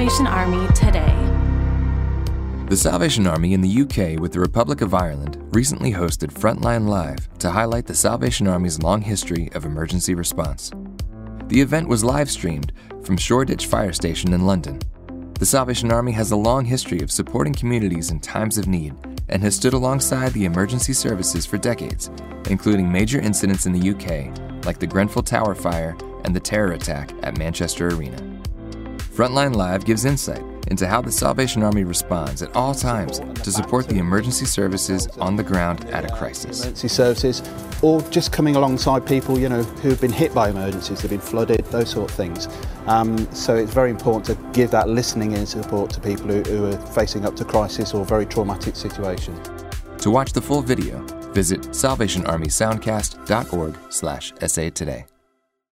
Salvation Army today. The Salvation Army in the UK with the Republic of Ireland recently hosted Frontline Live to highlight the Salvation Army's long history of emergency response. The event was live streamed from Shoreditch Fire Station in London. The Salvation Army has a long history of supporting communities in times of need and has stood alongside the emergency services for decades, including major incidents in the UK like the Grenfell Tower fire and the terror attack at Manchester Arena. Frontline Live gives insight into how the Salvation Army responds at all times to support the emergency services on the ground at a crisis. Emergency services, or just coming alongside people, you know, who've been hit by emergencies, they've been flooded, those sort of things. Um, so it's very important to give that listening and support to people who, who are facing up to crisis or very traumatic situations. To watch the full video, visit salvationarmysoundcast.org/sa today.